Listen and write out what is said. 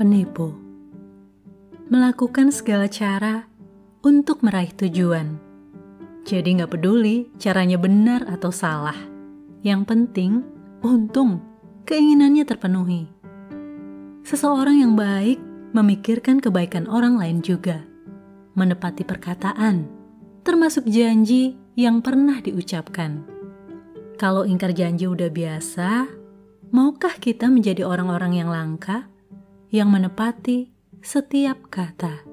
penipu, melakukan segala cara untuk meraih tujuan. Jadi nggak peduli caranya benar atau salah. Yang penting, untung keinginannya terpenuhi. Seseorang yang baik memikirkan kebaikan orang lain juga, menepati perkataan, termasuk janji yang pernah diucapkan. Kalau ingkar janji udah biasa, maukah kita menjadi orang-orang yang langka, yang menepati setiap kata?